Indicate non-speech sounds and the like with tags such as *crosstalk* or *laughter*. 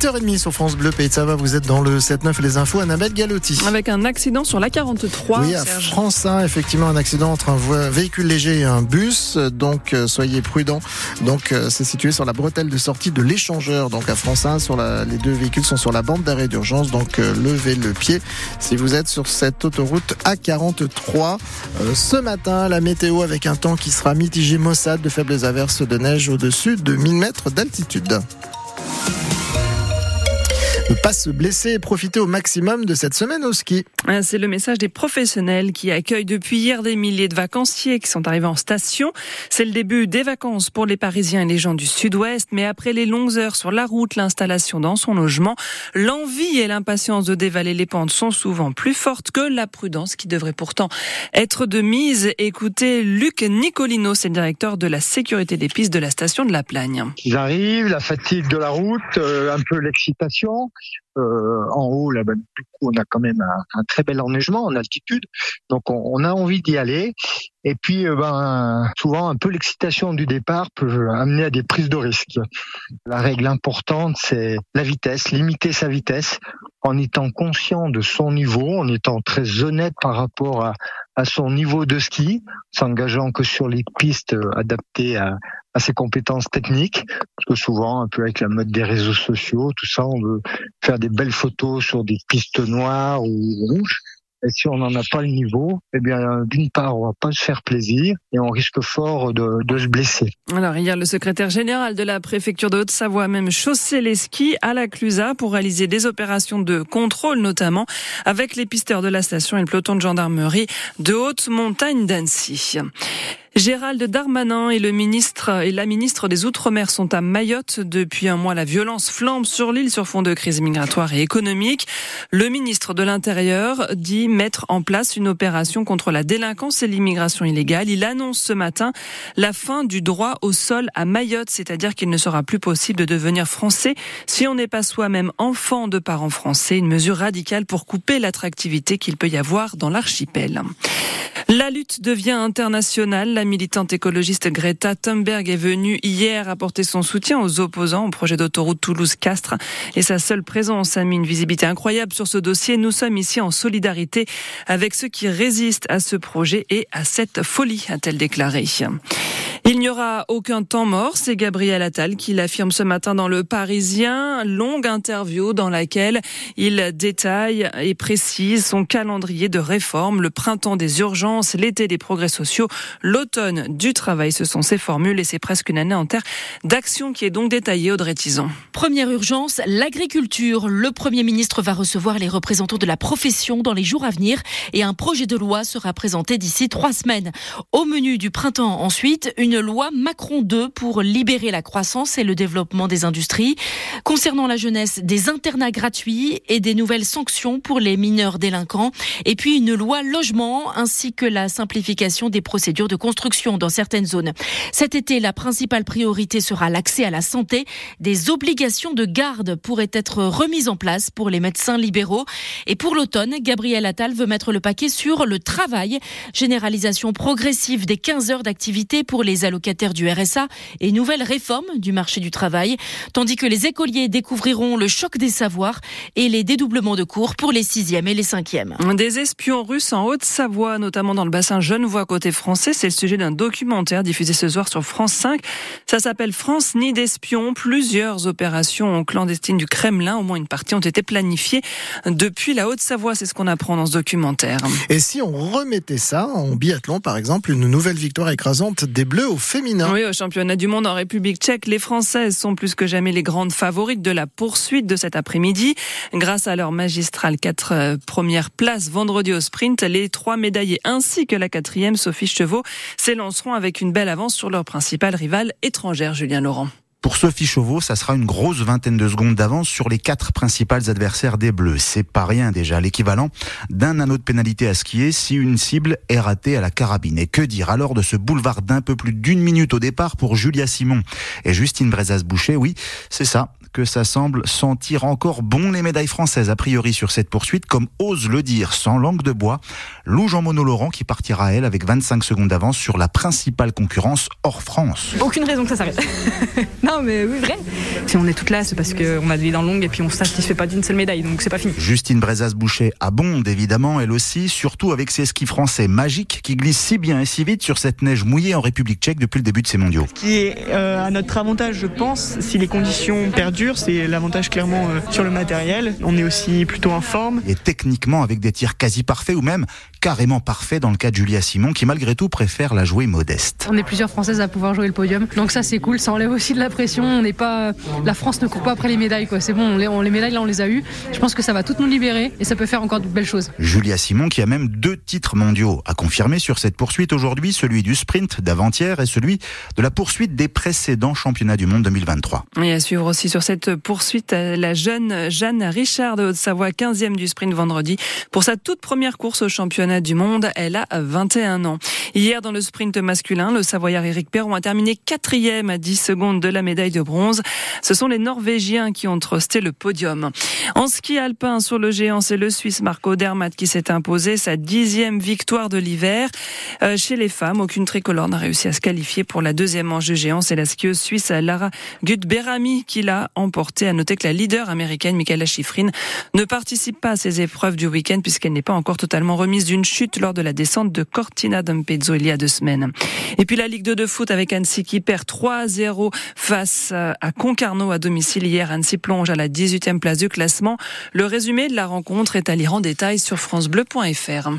8h30 sur France Bleu Pays de Savoie. Vous êtes dans le 7-9 les infos. Annabelle Galotti. Avec un accident sur la 43. Oui, à France 1, effectivement, un accident entre un véhicule léger et un bus. Donc, euh, soyez prudents. Donc, euh, c'est situé sur la bretelle de sortie de l'échangeur. Donc, à France 1, sur la, les deux véhicules sont sur la bande d'arrêt d'urgence. Donc, euh, levez le pied si vous êtes sur cette autoroute A43. ce matin, la météo avec un temps qui sera mitigé maussade de faibles averses de neige au-dessus de 1000 mètres d'altitude ne pas se blesser et profiter au maximum de cette semaine au ski. Ah, c'est le message des professionnels qui accueillent depuis hier des milliers de vacanciers qui sont arrivés en station. C'est le début des vacances pour les Parisiens et les gens du Sud-Ouest, mais après les longues heures sur la route, l'installation dans son logement, l'envie et l'impatience de dévaler les pentes sont souvent plus fortes que la prudence qui devrait pourtant être de mise. Écoutez Luc Nicolino, c'est le directeur de la sécurité des pistes de la station de la Plagne. Ils arrivent, la fatigue de la route, euh, un peu l'excitation. Euh, en haut, ben, du coup, on a quand même un, très bel enneigement en altitude, donc on, a envie d'y aller. Et puis, euh, ben, souvent, un peu l'excitation du départ peut amener à des prises de risque. La règle importante, c'est la vitesse, limiter sa vitesse en étant conscient de son niveau, en étant très honnête par rapport à son niveau de ski, s'engageant que sur les pistes adaptées à, à ses compétences techniques, parce que souvent, un peu avec la mode des réseaux sociaux, tout ça, on veut faire des belles photos sur des pistes noires ou rouges. Et si on n'en a pas le niveau, eh bien, d'une part, on va pas se faire plaisir et on risque fort de, de se blesser. Alors, hier, le secrétaire général de la préfecture de Haute-Savoie a même chaussé les skis à la Clusa pour réaliser des opérations de contrôle, notamment avec les pisteurs de la station et le peloton de gendarmerie de haute montagne d'Annecy. Gérald Darmanin et le ministre et la ministre des Outre-mer sont à Mayotte depuis un mois. La violence flambe sur l'île sur fond de crise migratoire et économique. Le ministre de l'Intérieur dit mettre en place une opération contre la délinquance et l'immigration illégale. Il annonce ce matin la fin du droit au sol à Mayotte, c'est-à-dire qu'il ne sera plus possible de devenir français si on n'est pas soi-même enfant de parents français. Une mesure radicale pour couper l'attractivité qu'il peut y avoir dans l'archipel. La lutte devient internationale. La militante écologiste Greta Thunberg est venue hier apporter son soutien aux opposants au projet d'autoroute Toulouse-Castres. Et sa seule présence a mis une visibilité incroyable sur ce dossier. Nous sommes ici en solidarité avec ceux qui résistent à ce projet et à cette folie, a-t-elle déclaré. Il n'y aura aucun temps mort, c'est Gabriel Attal qui l'affirme ce matin dans Le Parisien. Longue interview dans laquelle il détaille et précise son calendrier de réforme, le printemps des urgences, l'été des progrès sociaux, l'automne du travail. Ce sont ses formules et c'est presque une année entière d'action qui est donc détaillée, Audrey Tison. Première urgence, l'agriculture. Le Premier ministre va recevoir les représentants de la profession dans les jours à venir et un projet de loi sera présenté d'ici trois semaines. Au menu du printemps ensuite, une loi Macron 2 pour libérer la croissance et le développement des industries. Concernant la jeunesse, des internats gratuits et des nouvelles sanctions pour les mineurs délinquants. Et puis une loi logement ainsi que la simplification des procédures de construction dans certaines zones. Cet été, la principale priorité sera l'accès à la santé. Des obligations de garde pourraient être remises en place pour les médecins libéraux. Et pour l'automne, Gabriel Attal veut mettre le paquet sur le travail. Généralisation progressive des 15 heures d'activité pour les allocataires du RSA et nouvelle réforme du marché du travail, tandis que les écoliers découvriront le choc des savoirs et les dédoublements de cours pour les sixièmes et les cinquièmes. Des espions russes en Haute-Savoie, notamment dans le bassin Genevois côté français, c'est le sujet d'un documentaire diffusé ce soir sur France 5. Ça s'appelle France Nid d'espions. Plusieurs opérations clandestines du Kremlin, au moins une partie, ont été planifiées depuis la Haute-Savoie. C'est ce qu'on apprend dans ce documentaire. Et si on remettait ça en biathlon, par exemple, une nouvelle victoire écrasante des Bleus au féminin? Oui, au championnat du monde en République tchèque, les Françaises sont plus que jamais les grandes favorites de la poursuite de cet après-midi. Grâce à leur magistrale quatre euh, premières places vendredi au sprint, les trois médaillés ainsi que la quatrième, Sophie Chevaux, s'élanceront avec une belle avance sur leur principale rivale étrangère, Julien Laurent. Pour Sophie Chauveau, ça sera une grosse vingtaine de secondes d'avance sur les quatre principales adversaires des Bleus. C'est pas rien déjà, l'équivalent d'un anneau de pénalité à skier si une cible est ratée à la carabine. Et que dire alors de ce boulevard d'un peu plus d'une minute au départ pour Julia Simon et Justine Brezas-Boucher Oui, c'est ça que ça semble sentir encore bon les médailles françaises a priori sur cette poursuite, comme ose le dire sans langue de bois Lou Jean-Mono Laurent qui partira elle avec 25 secondes d'avance sur la principale concurrence hors France. Aucune raison que ça s'arrête. *laughs* non mais oui vrai. Si on est toute là, c'est parce qu'on a des dents longues et puis on ne satisfait pas d'une seule médaille, donc c'est pas fini. Justine Brezas-Boucher abonde évidemment elle aussi, surtout avec ses skis français magiques qui glissent si bien et si vite sur cette neige mouillée en République tchèque depuis le début de ces mondiaux. Ce qui est euh, à notre avantage, je pense, si les conditions perdurent, c'est l'avantage clairement euh, sur le matériel. On est aussi plutôt en forme. Et techniquement avec des tirs quasi parfaits ou même carrément parfaits dans le cas de Julia Simon qui malgré tout préfère la jouer modeste. On est plusieurs Françaises à pouvoir jouer le podium, donc ça c'est cool, ça enlève aussi de la pression. On n'est pas, la France ne court pas après les médailles, quoi. C'est bon, on les, on, les médailles là on les a eues. Je pense que ça va toutes nous libérer et ça peut faire encore de belles choses. Julia Simon qui a même deux titres mondiaux à confirmer sur cette poursuite aujourd'hui, celui du sprint d'avant-hier et celui de la poursuite des précédents championnats du monde 2023. Et à suivre aussi sur cette poursuite la jeune Jeanne Richard de Haute-Savoie, 15e du sprint vendredi. Pour sa toute première course au championnat du monde, elle a 21 ans. Hier, dans le sprint masculin, le Savoyard Eric Perron a terminé quatrième à 10 secondes de la médaille de bronze. Ce sont les Norvégiens qui ont trusté le podium. En ski alpin sur le géant, c'est le Suisse Marco Dermatt qui s'est imposé sa dixième victoire de l'hiver. Euh, chez les femmes, aucune tricolore n'a réussi à se qualifier pour la deuxième manche de géant. C'est la skieuse suisse Lara Gutberami qui l'a emporté. À noter que la leader américaine Michaela Schifrin ne participe pas à ces épreuves du week-end puisqu'elle n'est pas encore totalement remise d'une chute lors de la descente de Cortina d'Ampezzo il y a deux semaines. Et puis la Ligue 2 de foot avec Annecy qui perd 3-0 face à Concarneau à domicile hier. Annecy plonge à la 18e place du classement. Le résumé de la rencontre est à lire en détail sur francebleu.fr.